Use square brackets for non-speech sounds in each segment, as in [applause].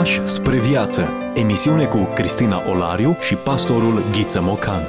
Pași spre viață. Emisiune cu Cristina Olariu și pastorul Ghiță Mocan.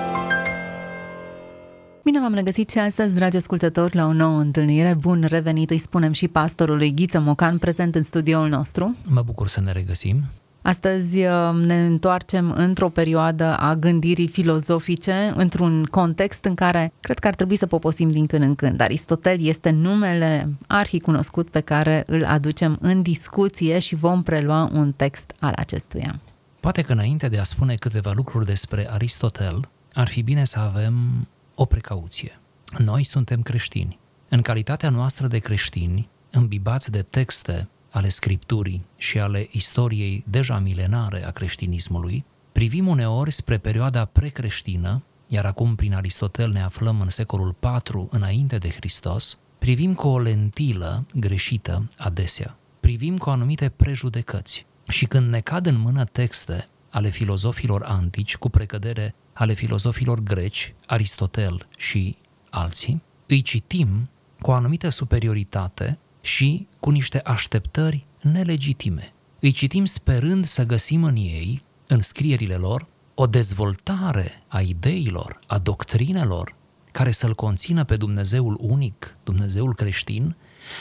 Bine v-am regăsit și astăzi, dragi ascultători, la o nouă întâlnire. Bun revenit, îi spunem și pastorului Ghiță Mocan, prezent în studioul nostru. Mă bucur să ne regăsim. Astăzi uh, ne întoarcem într-o perioadă a gândirii filozofice, într-un context în care cred că ar trebui să poposim din când în când. Aristotel este numele arhicunoscut pe care îl aducem în discuție și vom prelua un text al acestuia. Poate că înainte de a spune câteva lucruri despre Aristotel, ar fi bine să avem o precauție. Noi suntem creștini. În calitatea noastră de creștini, îmbibați de texte ale Scripturii și ale istoriei deja milenare a creștinismului, privim uneori spre perioada precreștină, iar acum prin Aristotel ne aflăm în secolul IV înainte de Hristos, privim cu o lentilă greșită adesea. Privim cu anumite prejudecăți. Și când ne cad în mână texte ale filozofilor antici, cu precădere ale filozofilor greci, Aristotel și alții, îi citim cu o anumită superioritate și cu niște așteptări nelegitime. Îi citim sperând să găsim în ei, în scrierile lor, o dezvoltare a ideilor, a doctrinelor, care să-L conțină pe Dumnezeul unic, Dumnezeul creștin,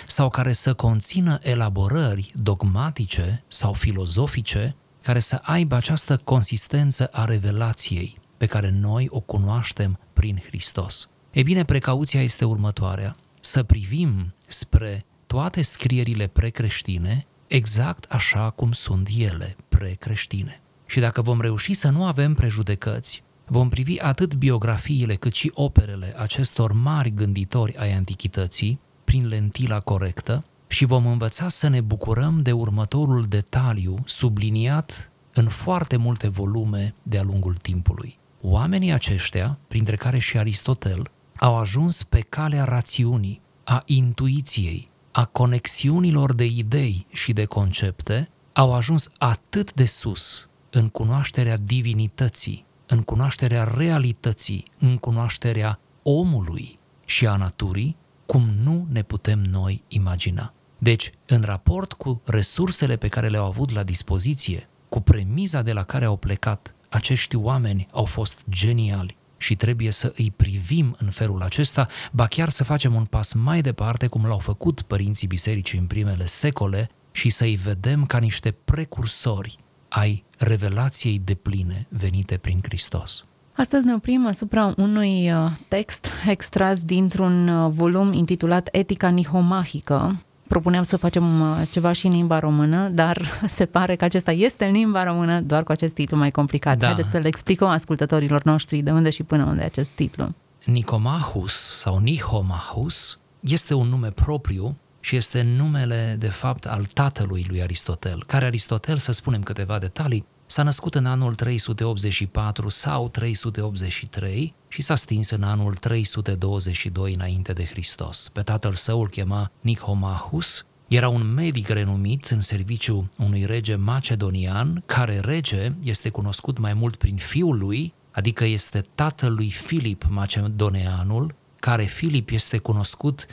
sau care să conțină elaborări dogmatice sau filozofice care să aibă această consistență a revelației pe care noi o cunoaștem prin Hristos. E bine, precauția este următoarea. Să privim spre toate scrierile precreștine exact așa cum sunt ele, precreștine. Și dacă vom reuși să nu avem prejudecăți, vom privi atât biografiile cât și operele acestor mari gânditori ai antichității prin lentila corectă și vom învăța să ne bucurăm de următorul detaliu subliniat în foarte multe volume de-a lungul timpului. Oamenii aceștia, printre care și Aristotel, au ajuns pe calea rațiunii, a intuiției, a conexiunilor de idei și de concepte au ajuns atât de sus în cunoașterea divinității, în cunoașterea realității, în cunoașterea omului și a naturii, cum nu ne putem noi imagina. Deci, în raport cu resursele pe care le-au avut la dispoziție, cu premiza de la care au plecat, acești oameni au fost geniali și trebuie să îi privim în felul acesta, ba chiar să facem un pas mai departe, cum l-au făcut părinții bisericii în primele secole, și să-i vedem ca niște precursori ai revelației de pline venite prin Hristos. Astăzi ne oprim asupra unui uh, text extras dintr-un uh, volum intitulat Etica Nihomahică, propuneam să facem uh, ceva și în limba română, dar [laughs] se pare că acesta este în limba română, doar cu acest titlu mai complicat. Da. Haideți să le explicăm ascultătorilor noștri de unde și până unde acest titlu. Nicomachus sau Nihomachus este un nume propriu și este numele, de fapt, al tatălui lui Aristotel, care Aristotel, să spunem câteva detalii, S-a născut în anul 384 sau 383 și s-a stins în anul 322 înainte de Hristos. Pe tatăl său îl chema Nicomachus, era un medic renumit în serviciu unui rege macedonian, care rege este cunoscut mai mult prin fiul lui, adică este tatăl lui Filip Macedoneanul, care Filip este cunoscut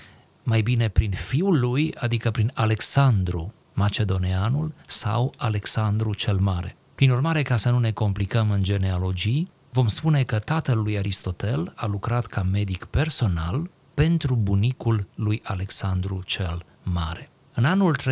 mai bine prin fiul lui, adică prin Alexandru Macedoneanul sau Alexandru cel Mare. Prin urmare, ca să nu ne complicăm în genealogii, vom spune că tatăl lui Aristotel a lucrat ca medic personal pentru bunicul lui Alexandru cel Mare. În anul 366-365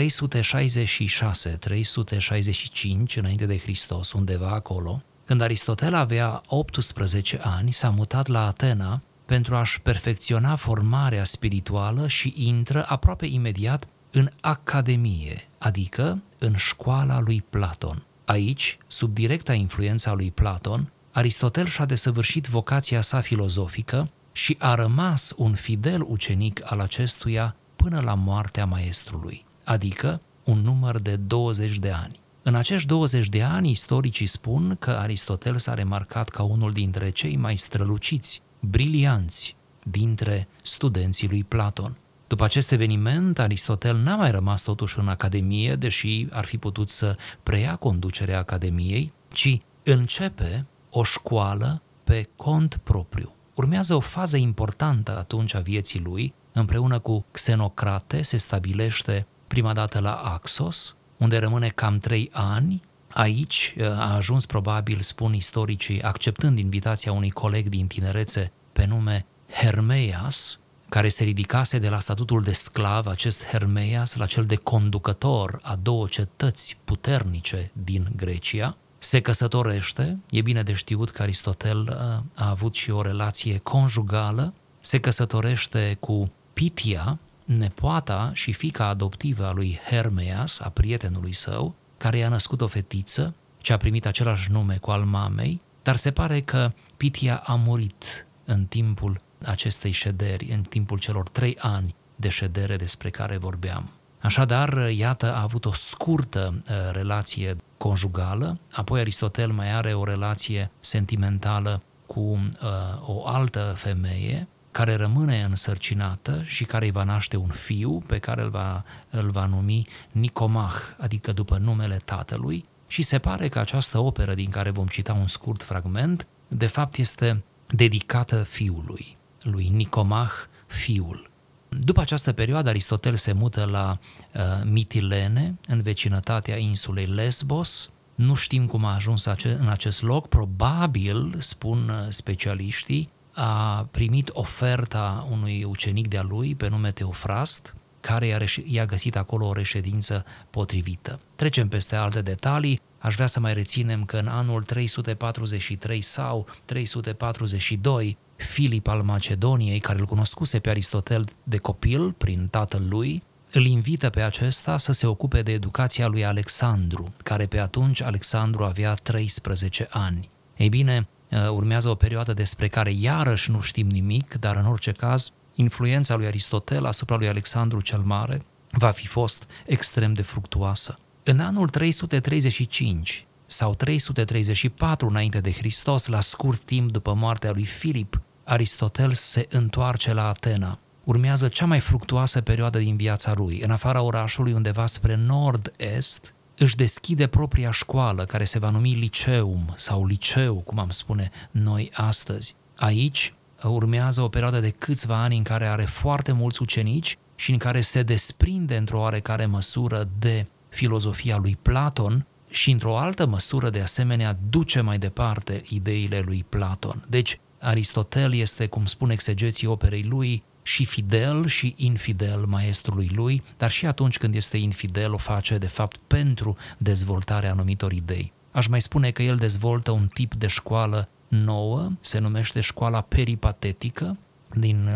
înainte de Hristos, undeva acolo, când Aristotel avea 18 ani, s-a mutat la Atena pentru a-și perfecționa formarea spirituală și intră aproape imediat în academie, adică în școala lui Platon. Aici, sub directa influența lui Platon, Aristotel și-a desăvârșit vocația sa filozofică și a rămas un fidel ucenic al acestuia până la moartea maestrului, adică un număr de 20 de ani. În acești 20 de ani, istoricii spun că Aristotel s-a remarcat ca unul dintre cei mai străluciți, brilianți dintre studenții lui Platon. După acest eveniment, Aristotel n-a mai rămas totuși în Academie, deși ar fi putut să preia conducerea Academiei, ci începe o școală pe cont propriu. Urmează o fază importantă atunci a vieții lui, împreună cu Xenocrate se stabilește prima dată la Axos, unde rămâne cam trei ani. Aici uh, a ajuns probabil, spun istoricii, acceptând invitația unui coleg din tinerețe pe nume Hermeias, care se ridicase de la statutul de sclav, acest Hermeias, la cel de conducător a două cetăți puternice din Grecia, se căsătorește, e bine de știut că Aristotel uh, a avut și o relație conjugală, se căsătorește cu Pitia, nepoata și fica adoptivă a lui Hermeas, a prietenului său, care i-a născut o fetiță, ce a primit același nume cu al mamei, dar se pare că Pitia a murit în timpul acestei șederi, în timpul celor trei ani de ședere despre care vorbeam. Așadar, iată, a avut o scurtă uh, relație conjugală, apoi Aristotel mai are o relație sentimentală cu uh, o altă femeie, care rămâne însărcinată și care îi va naște un fiu pe care îl va, îl va numi Nicomach, adică după numele tatălui, și se pare că această operă din care vom cita un scurt fragment, de fapt este dedicată fiului, lui Nicomach, fiul. După această perioadă, Aristotel se mută la uh, Mitilene, în vecinătatea insulei Lesbos. Nu știm cum a ajuns ace- în acest loc, probabil, spun uh, specialiștii, a primit oferta unui ucenic de-a lui pe nume Teofrast, care i-a, reș- i-a găsit acolo o reședință potrivită. Trecem peste alte detalii. Aș vrea să mai reținem că în anul 343 sau 342, Filip al Macedoniei, care îl cunoscuse pe Aristotel de copil prin tatăl lui, îl invită pe acesta să se ocupe de educația lui Alexandru, care pe atunci Alexandru avea 13 ani. Ei bine, Uh, urmează o perioadă despre care iarăși nu știm nimic, dar în orice caz, influența lui Aristotel asupra lui Alexandru cel Mare va fi fost extrem de fructuoasă. În anul 335 sau 334 înainte de Hristos, la scurt timp după moartea lui Filip, Aristotel se întoarce la Atena. Urmează cea mai fructuoasă perioadă din viața lui. În afara orașului, undeva spre nord-est, își deschide propria școală, care se va numi liceum sau liceu, cum am spune noi astăzi. Aici urmează o perioadă de câțiva ani în care are foarte mulți ucenici și în care se desprinde într-o oarecare măsură de filozofia lui Platon și într-o altă măsură de asemenea duce mai departe ideile lui Platon. Deci Aristotel este, cum spun exegeții operei lui, și fidel și infidel maestrului lui, dar și atunci când este infidel o face de fapt pentru dezvoltarea anumitor idei. Aș mai spune că el dezvoltă un tip de școală nouă, se numește școala peripatetică din,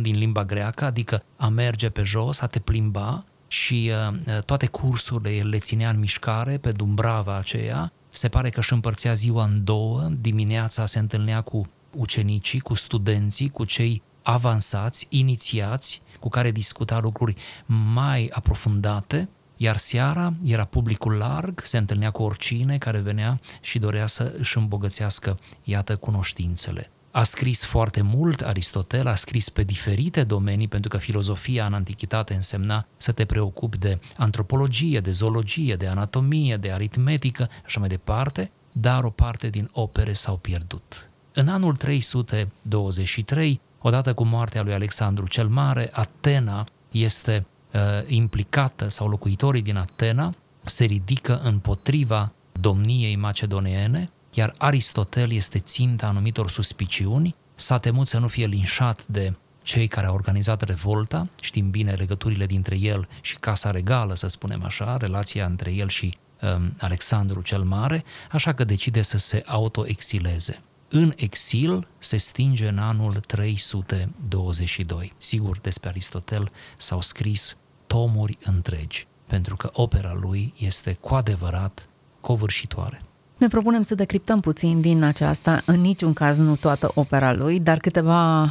din limba greacă, adică a merge pe jos, a te plimba și uh, toate cursurile el le ținea în mișcare pe Dumbrava aceea. Se pare că își împărțea ziua în două, dimineața se întâlnea cu ucenicii, cu studenții, cu cei avansați, inițiați, cu care discuta lucruri mai aprofundate, iar seara era publicul larg, se întâlnea cu oricine care venea și dorea să își îmbogățească, iată, cunoștințele. A scris foarte mult Aristotel, a scris pe diferite domenii, pentru că filozofia în antichitate însemna să te preocupi de antropologie, de zoologie, de anatomie, de aritmetică, așa mai departe, dar o parte din opere s-au pierdut. În anul 323, Odată cu moartea lui Alexandru cel Mare, Atena este uh, implicată sau locuitorii din Atena se ridică împotriva domniei macedoniene, iar Aristotel este ținta anumitor suspiciuni, s-a temut să nu fie linșat de cei care au organizat revolta, știm bine legăturile dintre el și Casa Regală, să spunem așa, relația între el și um, Alexandru cel Mare, așa că decide să se autoexileze în exil se stinge în anul 322. Sigur, despre Aristotel s-au scris tomuri întregi, pentru că opera lui este cu adevărat covârșitoare. Ne propunem să decriptăm puțin din aceasta, în niciun caz nu toată opera lui, dar câteva uh,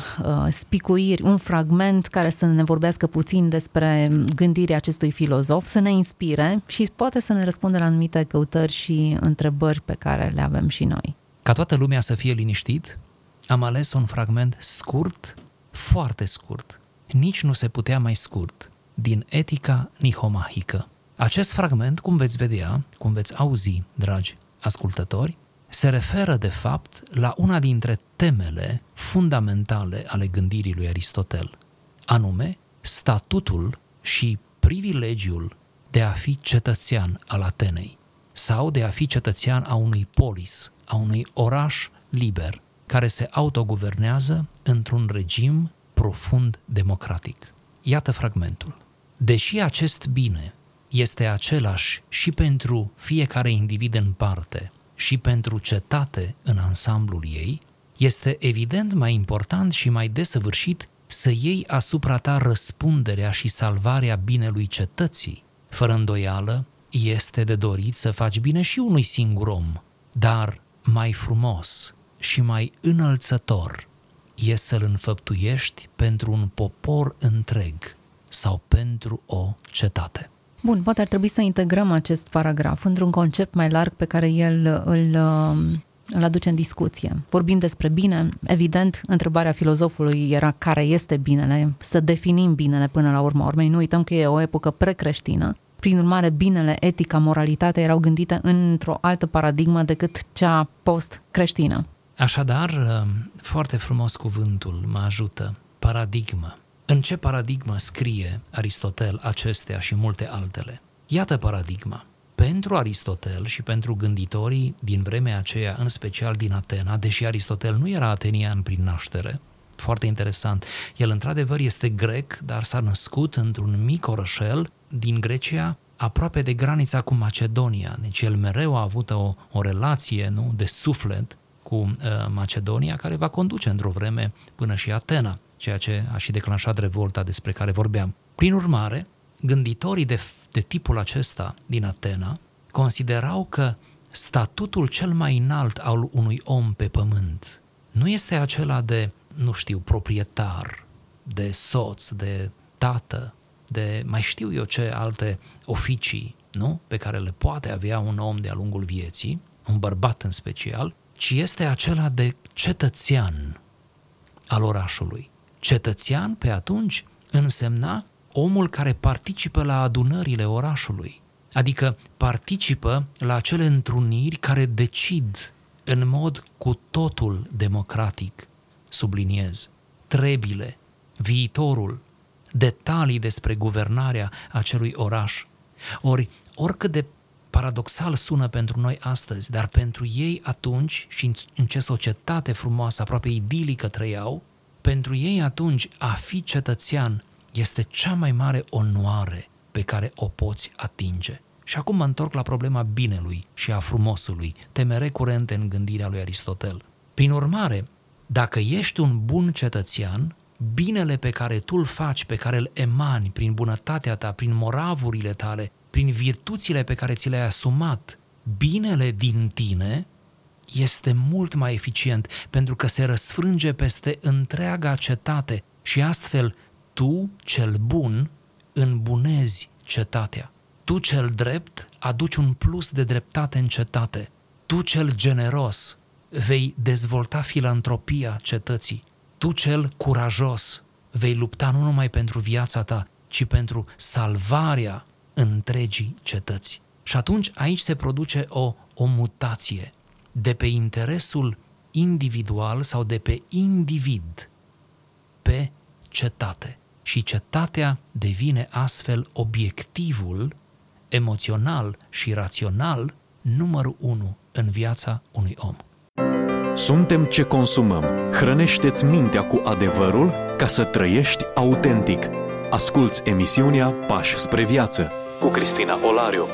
spicuiri, un fragment care să ne vorbească puțin despre gândirea acestui filozof, să ne inspire și poate să ne răspundă la anumite căutări și întrebări pe care le avem și noi. Ca toată lumea să fie liniștit, am ales un fragment scurt, foarte scurt, nici nu se putea mai scurt, din Etica Nihomahică. Acest fragment, cum veți vedea, cum veți auzi, dragi ascultători, se referă de fapt la una dintre temele fundamentale ale gândirii lui Aristotel, anume statutul și privilegiul de a fi cetățean al Atenei sau de a fi cetățean a unui polis, a unui oraș liber, care se autoguvernează într-un regim profund democratic. Iată fragmentul. Deși acest bine este același și pentru fiecare individ în parte și pentru cetate în ansamblul ei, este evident mai important și mai desăvârșit să iei asupra ta răspunderea și salvarea binelui cetății. Fără îndoială, este de dorit să faci bine și unui singur om, dar mai frumos și mai înălțător e să-l înfăptuiești pentru un popor întreg sau pentru o cetate. Bun, poate ar trebui să integrăm acest paragraf într-un concept mai larg pe care el îl, îl aduce în discuție. Vorbim despre bine, evident, întrebarea filozofului era care este binele, să definim binele până la urma urmei. Nu uităm că e o epocă precreștină, prin urmare, binele, etica, moralitatea erau gândite într-o altă paradigmă decât cea post-creștină. Așadar, foarte frumos cuvântul mă ajută, paradigmă. În ce paradigmă scrie Aristotel acestea și multe altele? Iată paradigma. Pentru Aristotel și pentru gânditorii din vremea aceea, în special din Atena, deși Aristotel nu era atenian prin naștere, foarte interesant. El, într-adevăr, este grec, dar s-a născut într-un mic orășel din Grecia, aproape de granița cu Macedonia. Deci el mereu a avut o, o relație nu, de suflet cu uh, Macedonia, care va conduce într-o vreme până și Atena ceea ce a și declanșat revolta despre care vorbeam. Prin urmare, gânditorii de, de tipul acesta din Atena considerau că statutul cel mai înalt al unui om pe pământ nu este acela de, nu știu, proprietar, de soț, de tată, de mai știu eu ce alte oficii, nu? Pe care le poate avea un om de-a lungul vieții, un bărbat în special, ci este acela de cetățean al orașului. Cetățean pe atunci însemna omul care participă la adunările orașului, adică participă la acele întruniri care decid în mod cu totul democratic, subliniez, trebile, viitorul, detalii despre guvernarea acelui oraș. Ori, oricât de paradoxal sună pentru noi astăzi, dar pentru ei atunci și în ce societate frumoasă, aproape idilică trăiau, pentru ei atunci a fi cetățean este cea mai mare onoare pe care o poți atinge. Și acum mă întorc la problema binelui și a frumosului, teme recurente în gândirea lui Aristotel. Prin urmare, dacă ești un bun cetățean, binele pe care tu îl faci, pe care îl emani prin bunătatea ta, prin moravurile tale, prin virtuțile pe care ți le-ai asumat, binele din tine este mult mai eficient pentru că se răsfrânge peste întreaga cetate și astfel tu, cel bun, îmbunezi cetatea. Tu, cel drept, aduci un plus de dreptate în cetate. Tu, cel generos, vei dezvolta filantropia cetății. Tu, cel curajos, vei lupta nu numai pentru viața ta, ci pentru salvarea întregii cetăți. Și atunci aici se produce o, o mutație de pe interesul individual sau de pe individ pe cetate. Și cetatea devine astfel obiectivul emoțional și rațional numărul unu în viața unui om. Suntem ce consumăm. Hrănește-ți mintea cu adevărul ca să trăiești autentic. Asculți emisiunea Pași spre viață cu Cristina Olariu.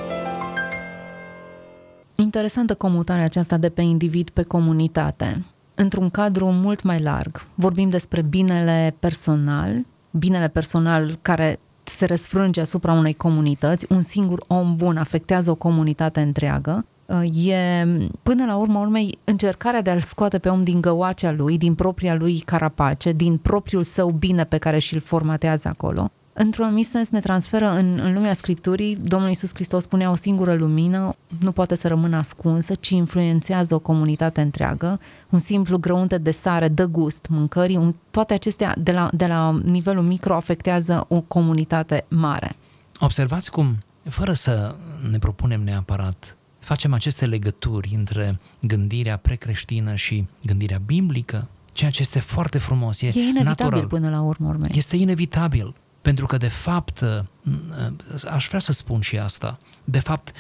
Interesantă comutarea aceasta de pe individ pe comunitate, într-un cadru mult mai larg. Vorbim despre binele personal, binele personal care se răsfrânge asupra unei comunități, un singur om bun afectează o comunitate întreagă, e până la urmă urmei încercarea de a-l scoate pe om din găoacea lui, din propria lui carapace, din propriul său bine pe care și-l formatează acolo într-un anumit sens ne transferă în, în lumea Scripturii. Domnul Iisus Hristos spunea o singură lumină nu poate să rămână ascunsă, ci influențează o comunitate întreagă. Un simplu grăunte de sare dă gust mâncării. Un, toate acestea de la, de la nivelul micro afectează o comunitate mare. Observați cum, fără să ne propunem neapărat facem aceste legături între gândirea precreștină și gândirea biblică, ceea ce este foarte frumos. E, e inevitabil natural. până la urmă. Este inevitabil. Pentru că, de fapt, aș vrea să spun și asta, de fapt,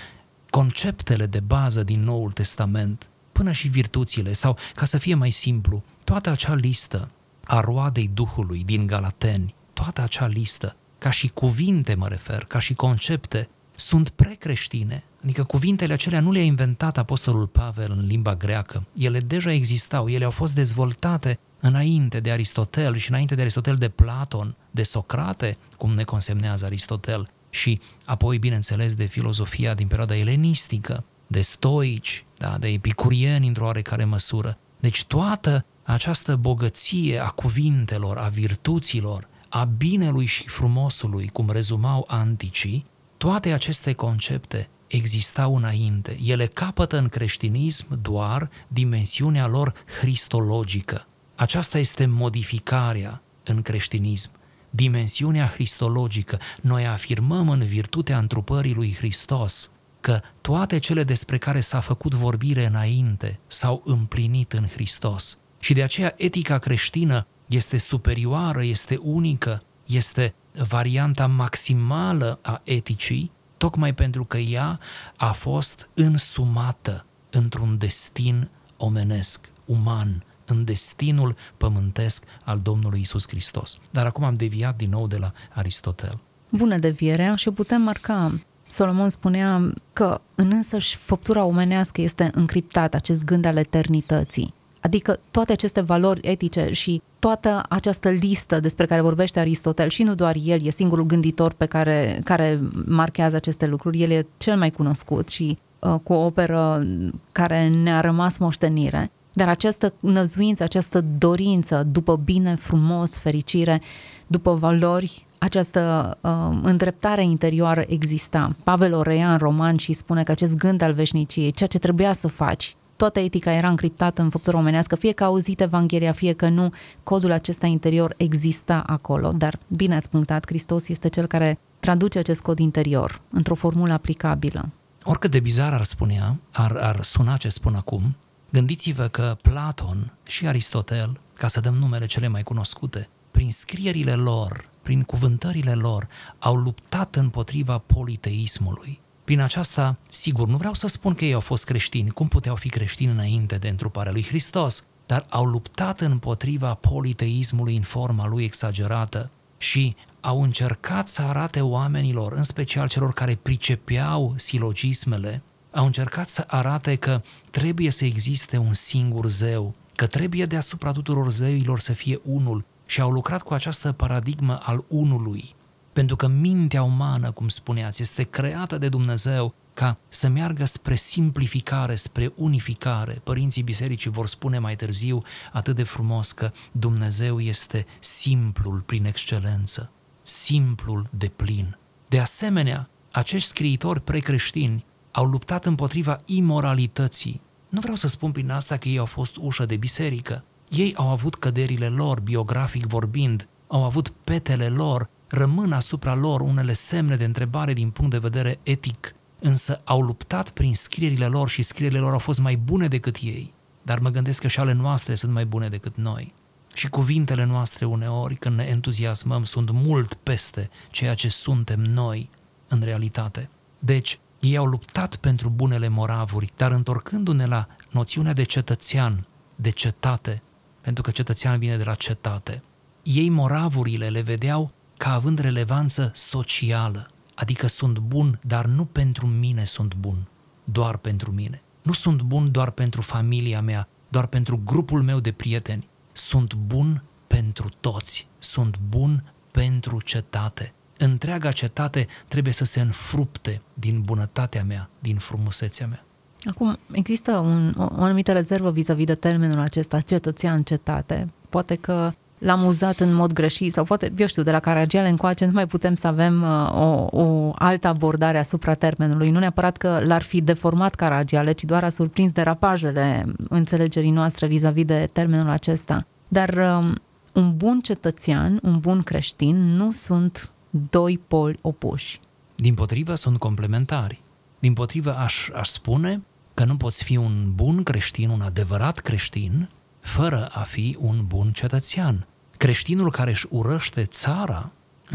conceptele de bază din Noul Testament, până și virtuțile, sau, ca să fie mai simplu, toată acea listă a roadei Duhului din Galateni, toată acea listă, ca și cuvinte mă refer, ca și concepte, sunt precreștine, adică cuvintele acelea nu le-a inventat Apostolul Pavel în limba greacă, ele deja existau, ele au fost dezvoltate înainte de Aristotel și înainte de Aristotel de Platon, de Socrate, cum ne consemnează Aristotel, și apoi, bineînțeles, de filozofia din perioada elenistică, de stoici, da, de epicurieni într-o oarecare măsură. Deci toată această bogăție a cuvintelor, a virtuților, a binelui și frumosului, cum rezumau anticii, toate aceste concepte existau înainte. Ele capătă în creștinism doar dimensiunea lor cristologică. Aceasta este modificarea în creștinism, dimensiunea cristologică. Noi afirmăm în virtutea întrupării lui Hristos că toate cele despre care s-a făcut vorbire înainte s-au împlinit în Hristos. Și de aceea etica creștină este superioară, este unică, este varianta maximală a eticii, tocmai pentru că ea a fost însumată într-un destin omenesc, uman, în destinul pământesc al Domnului Isus Hristos. Dar acum am deviat din nou de la Aristotel. Bună devierea și o putem marca. Solomon spunea că în însăși făptura omenească este încriptat acest gând al eternității. Adică toate aceste valori etice și toată această listă despre care vorbește Aristotel și nu doar el, e singurul gânditor pe care, care marchează aceste lucruri, el e cel mai cunoscut și uh, cu o operă care ne-a rămas moștenire, dar această năzuință, această dorință după bine, frumos, fericire, după valori, această uh, îndreptare interioară exista. Pavel o reia în roman și spune că acest gând al veșniciei, ceea ce trebuia să faci, toată etica era încriptată în făptura omenească, fie că auzit Evanghelia, fie că nu, codul acesta interior exista acolo, dar bine ați punctat, Hristos este cel care traduce acest cod interior într-o formulă aplicabilă. Oricât de bizar ar spunea, ar, ar suna ce spun acum, gândiți-vă că Platon și Aristotel, ca să dăm numele cele mai cunoscute, prin scrierile lor, prin cuvântările lor, au luptat împotriva politeismului, prin aceasta, sigur, nu vreau să spun că ei au fost creștini, cum puteau fi creștini înainte de întruparea lui Hristos, dar au luptat împotriva politeismului în forma lui exagerată și au încercat să arate oamenilor, în special celor care pricepeau silogismele, au încercat să arate că trebuie să existe un singur zeu, că trebuie deasupra tuturor zeilor să fie unul și au lucrat cu această paradigmă al unului, pentru că mintea umană, cum spuneați, este creată de Dumnezeu ca să meargă spre simplificare, spre unificare. Părinții bisericii vor spune mai târziu atât de frumos că Dumnezeu este simplul prin excelență, simplul de plin. De asemenea, acești scriitori precreștini au luptat împotriva imoralității. Nu vreau să spun prin asta că ei au fost ușă de biserică. Ei au avut căderile lor, biografic vorbind, au avut petele lor, rămân asupra lor unele semne de întrebare din punct de vedere etic, însă au luptat prin scrierile lor și scrierile lor au fost mai bune decât ei, dar mă gândesc că și ale noastre sunt mai bune decât noi. Și cuvintele noastre uneori, când ne entuziasmăm, sunt mult peste ceea ce suntem noi în realitate. Deci, ei au luptat pentru bunele moravuri, dar întorcându-ne la noțiunea de cetățean, de cetate, pentru că cetățean vine de la cetate, ei moravurile le vedeau ca având relevanță socială, adică sunt bun, dar nu pentru mine sunt bun, doar pentru mine. Nu sunt bun doar pentru familia mea, doar pentru grupul meu de prieteni. Sunt bun pentru toți, sunt bun pentru cetate. Întreaga cetate trebuie să se înfrupte din bunătatea mea, din frumusețea mea. Acum, există un, o, o anumită rezervă vis-a-vis de termenul acesta, cetățean cetate. Poate că l-am uzat în mod greșit sau poate, eu știu, de la Caragiale încoace nu mai putem să avem uh, o, o altă abordare asupra termenului. Nu neapărat că l-ar fi deformat Caragiale, ci doar a surprins derapajele înțelegerii noastre vis-a-vis de termenul acesta. Dar um, un bun cetățean, un bun creștin nu sunt doi poli opuși. Din potrivă, sunt complementari. Din potrivă, aș, aș spune că nu poți fi un bun creștin, un adevărat creștin, fără a fi un bun cetățean. Creștinul care își urăște țara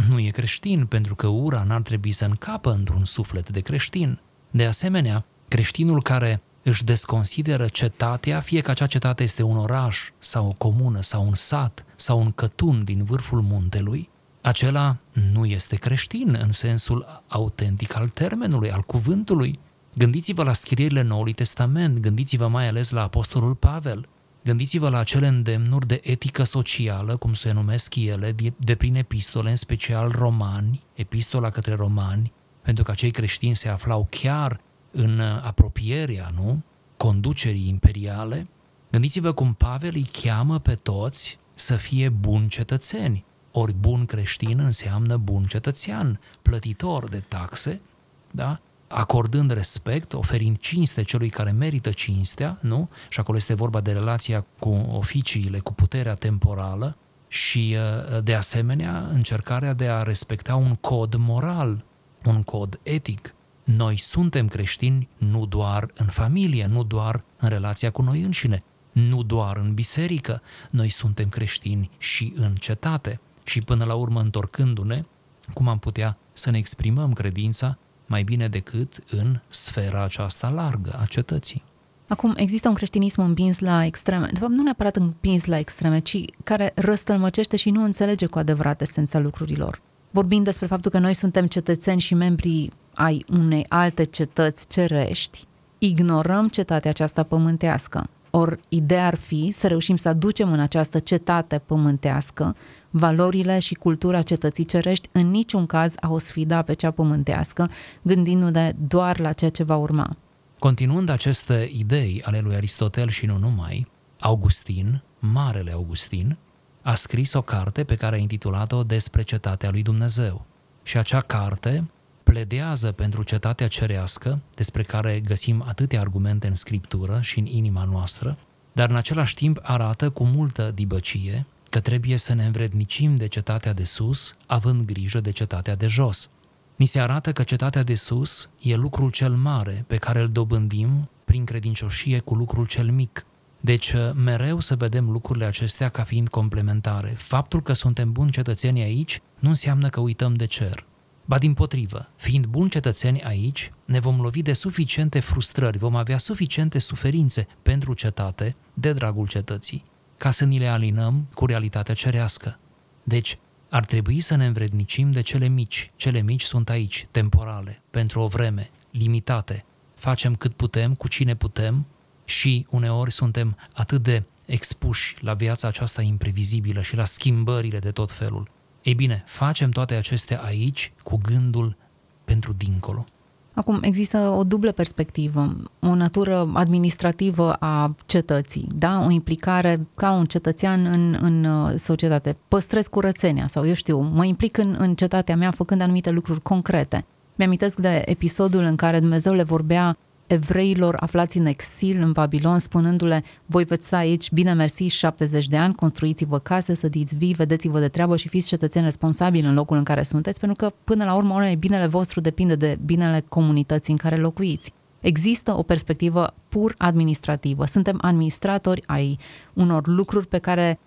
nu e creștin, pentru că ura n-ar trebui să încapă într-un suflet de creștin. De asemenea, creștinul care își desconsideră cetatea, fie că acea cetate este un oraș sau o comună sau un sat sau un cătun din vârful muntelui, acela nu este creștin în sensul autentic al termenului, al cuvântului. Gândiți-vă la scrierile Noului Testament, gândiți-vă mai ales la Apostolul Pavel, gândiți-vă la acele îndemnuri de etică socială, cum se numesc ele, de prin epistole, în special romani, epistola către romani, pentru că acei creștini se aflau chiar în apropierea, nu, conducerii imperiale. Gândiți-vă cum Pavel îi cheamă pe toți să fie buni cetățeni. Ori bun creștin înseamnă bun cetățean, plătitor de taxe, da? Acordând respect, oferind cinste celui care merită cinstea, nu? Și acolo este vorba de relația cu oficiile, cu puterea temporală și, uh, de asemenea, încercarea de a respecta un cod moral, un cod etic. Noi suntem creștini nu doar în familie, nu doar în relația cu noi înșine, nu doar în biserică, noi suntem creștini și în cetate. Și până la urmă, întorcându-ne, cum am putea să ne exprimăm credința mai bine decât în sfera aceasta largă a cetății. Acum, există un creștinism împins la extreme. De fapt, nu neapărat împins la extreme, ci care răstălmăcește și nu înțelege cu adevărat esența lucrurilor. Vorbind despre faptul că noi suntem cetățeni și membrii ai unei alte cetăți cerești, ignorăm cetatea aceasta pământească. Ori ideea ar fi să reușim să aducem în această cetate pământească valorile și cultura cetății cerești, în niciun caz a o sfida pe cea pământească, gândindu-ne doar la ceea ce va urma. Continuând aceste idei ale lui Aristotel și nu numai, Augustin, Marele Augustin, a scris o carte pe care a intitulat-o Despre cetatea lui Dumnezeu. Și acea carte pledează pentru cetatea cerească, despre care găsim atâtea argumente în scriptură și în inima noastră, dar în același timp arată cu multă dibăcie că trebuie să ne învrednicim de cetatea de sus, având grijă de cetatea de jos. Ni se arată că cetatea de sus e lucrul cel mare pe care îl dobândim prin credincioșie cu lucrul cel mic. Deci, mereu să vedem lucrurile acestea ca fiind complementare. Faptul că suntem buni cetățeni aici nu înseamnă că uităm de cer. Ba din potrivă, fiind buni cetățeni aici, ne vom lovi de suficiente frustrări, vom avea suficiente suferințe pentru cetate, de dragul cetății, ca să ni le alinăm cu realitatea cerească. Deci, ar trebui să ne învrednicim de cele mici. Cele mici sunt aici, temporale, pentru o vreme, limitate. Facem cât putem, cu cine putem și uneori suntem atât de expuși la viața aceasta imprevizibilă și la schimbările de tot felul. Ei bine, facem toate acestea aici cu gândul pentru dincolo. Acum, există o dublă perspectivă, o natură administrativă a cetății, da? o implicare ca un cetățean în, în uh, societate. Păstrez curățenia sau, eu știu, mă implic în, în cetatea mea făcând anumite lucruri concrete. Mi-amintesc de episodul în care Dumnezeu le vorbea evreilor aflați în exil în Babilon, spunându-le, voi veți sta aici, bine mersi, 70 de ani, construiți-vă case, sădiți vii, vedeți-vă de treabă și fiți cetățeni responsabili în locul în care sunteți, pentru că până la urmă binele vostru depinde de binele comunității în care locuiți. Există o perspectivă pur administrativă. Suntem administratori ai unor lucruri pe care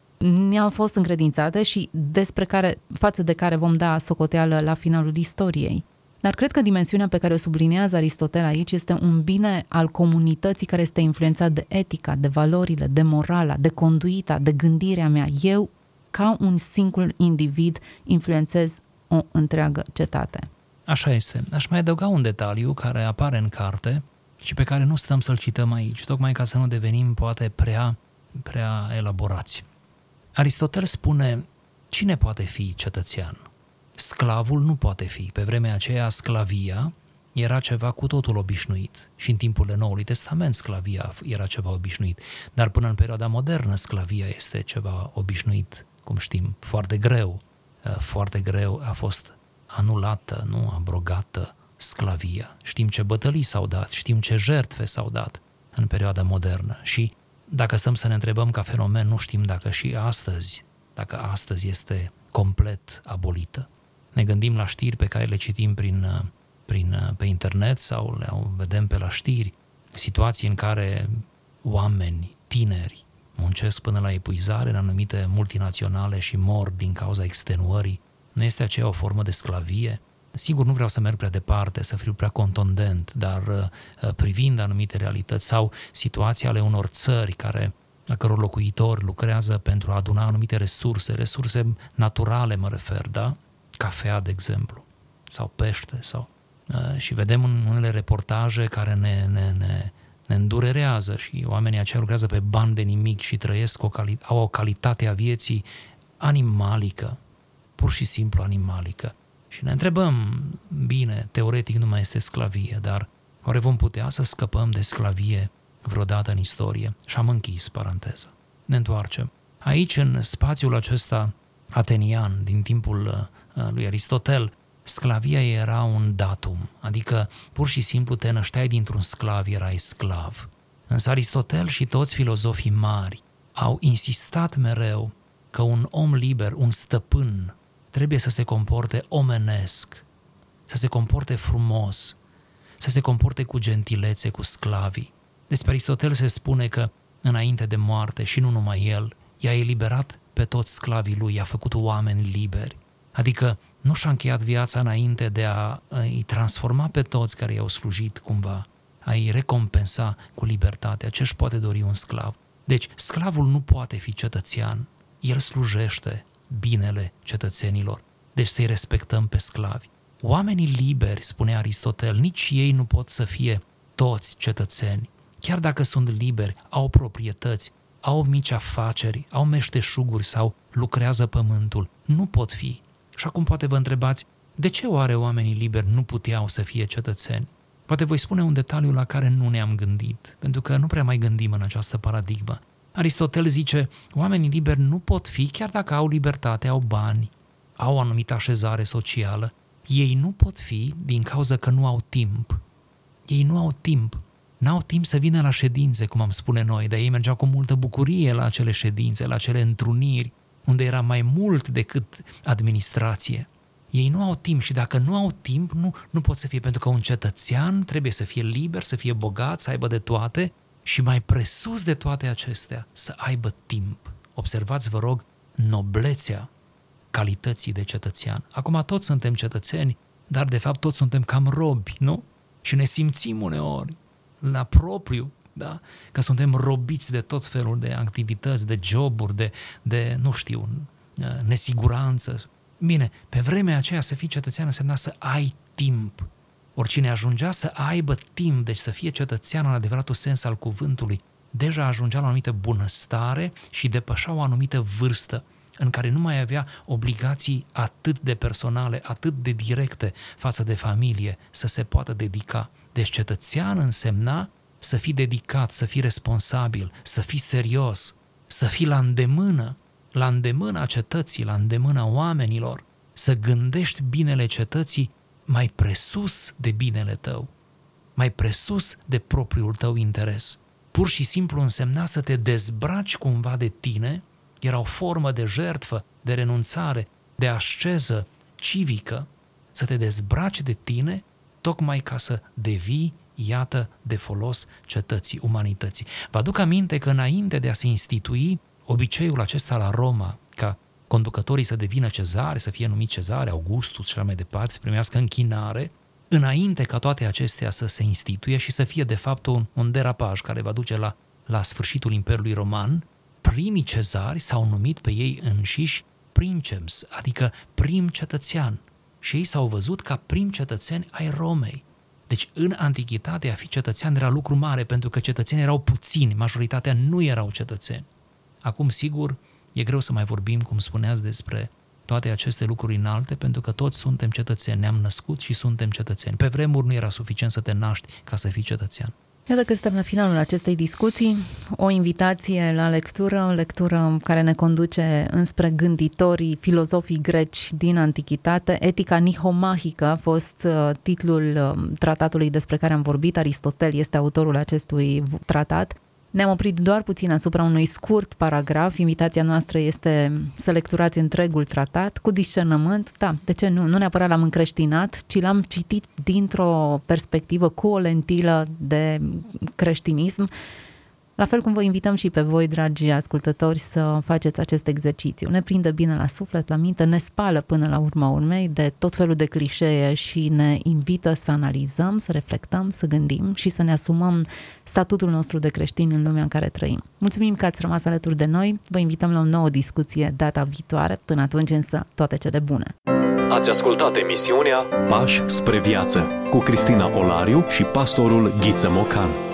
ne-au fost încredințate și despre care, față de care vom da socoteală la finalul istoriei. Dar cred că dimensiunea pe care o sublinează Aristotel aici este un bine al comunității care este influențat de etica, de valorile, de morala, de conduita, de gândirea mea. Eu, ca un singur individ, influențez o întreagă cetate. Așa este. Aș mai adăuga un detaliu care apare în carte și pe care nu stăm să-l cităm aici, tocmai ca să nu devenim poate prea, prea elaborați. Aristotel spune, cine poate fi cetățean? Sclavul nu poate fi. Pe vremea aceea, sclavia era ceva cu totul obișnuit. Și în timpurile Noului Testament sclavia era ceva obișnuit. Dar până în perioada modernă sclavia este ceva obișnuit, cum știm, foarte greu. Uh, foarte greu a fost anulată, nu abrogată sclavia. Știm ce bătălii s-au dat, știm ce jertfe s-au dat în perioada modernă. Și dacă stăm să ne întrebăm ca fenomen, nu știm dacă și astăzi, dacă astăzi este complet abolită ne gândim la știri pe care le citim prin, prin, pe internet sau le vedem pe la știri, situații în care oameni, tineri, muncesc până la epuizare în anumite multinaționale și mor din cauza extenuării, Nu este aceea o formă de sclavie? Sigur, nu vreau să merg prea departe, să fiu prea contondent, dar uh, privind anumite realități sau situații ale unor țări care a căror locuitori lucrează pentru a aduna anumite resurse, resurse naturale mă refer, da? Cafea, de exemplu, sau pește, sau... Uh, și vedem în unele reportaje care ne, ne, ne, ne îndurerează și oamenii aceia lucrează pe bani de nimic și trăiesc, o cali- au o calitate a vieții animalică, pur și simplu animalică. Și ne întrebăm, bine, teoretic nu mai este sclavie, dar oare vom putea să scăpăm de sclavie vreodată în istorie? Și am închis paranteza. Ne întoarcem. Aici, în spațiul acesta atenian, din timpul uh, lui Aristotel, sclavia era un datum, adică pur și simplu te nășteai dintr-un sclav, erai sclav. Însă Aristotel și toți filozofii mari au insistat mereu că un om liber, un stăpân, trebuie să se comporte omenesc, să se comporte frumos, să se comporte cu gentilețe cu sclavii. Despre Aristotel se spune că înainte de moarte și nu numai el, i-a eliberat pe toți sclavii lui, i-a făcut oameni liberi. Adică nu și-a încheiat viața înainte de a îi transforma pe toți care i-au slujit cumva, a-i recompensa cu libertate. Ce își poate dori un sclav? Deci, sclavul nu poate fi cetățean, el slujește binele cetățenilor, deci să-i respectăm pe sclavi. Oamenii liberi, spune Aristotel, nici ei nu pot să fie toți cetățeni. Chiar dacă sunt liberi, au proprietăți, au mici afaceri, au meșteșuguri sau lucrează pământul, nu pot fi. Și acum poate vă întrebați, de ce oare oamenii liberi nu puteau să fie cetățeni? Poate voi spune un detaliu la care nu ne-am gândit, pentru că nu prea mai gândim în această paradigmă. Aristotel zice, oamenii liberi nu pot fi chiar dacă au libertate, au bani, au o anumită așezare socială. Ei nu pot fi din cauza că nu au timp. Ei nu au timp. N-au timp să vină la ședințe, cum am spune noi, dar ei mergeau cu multă bucurie la acele ședințe, la acele întruniri, unde era mai mult decât administrație. Ei nu au timp și dacă nu au timp, nu, nu pot să fie, pentru că un cetățean trebuie să fie liber, să fie bogat, să aibă de toate și mai presus de toate acestea, să aibă timp. Observați, vă rog, noblețea calității de cetățean. Acum toți suntem cetățeni, dar de fapt toți suntem cam robi, nu? Și ne simțim uneori la propriu, da? că suntem robiți de tot felul de activități, de joburi, de, de nu știu, nesiguranță. Bine, pe vremea aceea să fii cetățean însemna să ai timp Oricine ajungea să aibă timp, deci să fie cetățean în adevăratul sens al cuvântului, deja ajungea la o anumită bunăstare și depășea o anumită vârstă în care nu mai avea obligații atât de personale, atât de directe față de familie, să se poată dedica. Deci cetățean însemna să fii dedicat, să fii responsabil, să fii serios, să fii la îndemână, la îndemâna cetății, la îndemâna oamenilor, să gândești binele cetății mai presus de binele tău, mai presus de propriul tău interes. Pur și simplu însemna să te dezbraci cumva de tine, era o formă de jertfă, de renunțare, de asceză civică, să te dezbraci de tine tocmai ca să devii, iată, de folos cetății, umanității. Vă aduc aminte că înainte de a se institui obiceiul acesta la Roma, ca conducătorii să devină cezare, să fie numiți cezare, Augustus și așa mai departe, să primească închinare, înainte ca toate acestea să se instituie și să fie de fapt un, un derapaj care va duce la, la sfârșitul Imperiului Roman, primii cezari s-au numit pe ei înșiși princeps, adică prim cetățean. Și ei s-au văzut ca prim cetățeni ai Romei. Deci în antichitate a fi cetățean era lucru mare pentru că cetățenii erau puțini, majoritatea nu erau cetățeni. Acum, sigur, E greu să mai vorbim, cum spuneați, despre toate aceste lucruri înalte, pentru că toți suntem cetățeni, ne-am născut și suntem cetățeni. Pe vremuri nu era suficient să te naști ca să fii cetățean. Iată că suntem la finalul acestei discuții, o invitație la lectură, o lectură care ne conduce înspre gânditorii, filozofii greci din antichitate. Etica nihomahică a fost uh, titlul uh, tratatului despre care am vorbit. Aristotel este autorul acestui tratat. Ne-am oprit doar puțin asupra unui scurt paragraf. Invitația noastră este să lecturați întregul tratat cu discernământ. Da, de ce nu? Nu neapărat l-am încreștinat, ci l-am citit dintr-o perspectivă cu o lentilă de creștinism La fel cum vă invităm și pe voi, dragi ascultători, să faceți acest exercițiu. Ne prinde bine la suflet, la minte, ne spală până la urma urmei de tot felul de clișee și ne invită să analizăm, să reflectăm, să gândim și să ne asumăm statutul nostru de creștini în lumea în care trăim. Mulțumim că ați rămas alături de noi, vă invităm la o nouă discuție data viitoare, până atunci însă toate cele bune. Ați ascultat emisiunea Pași spre viață cu Cristina Olariu și pastorul Ghiță Mocan.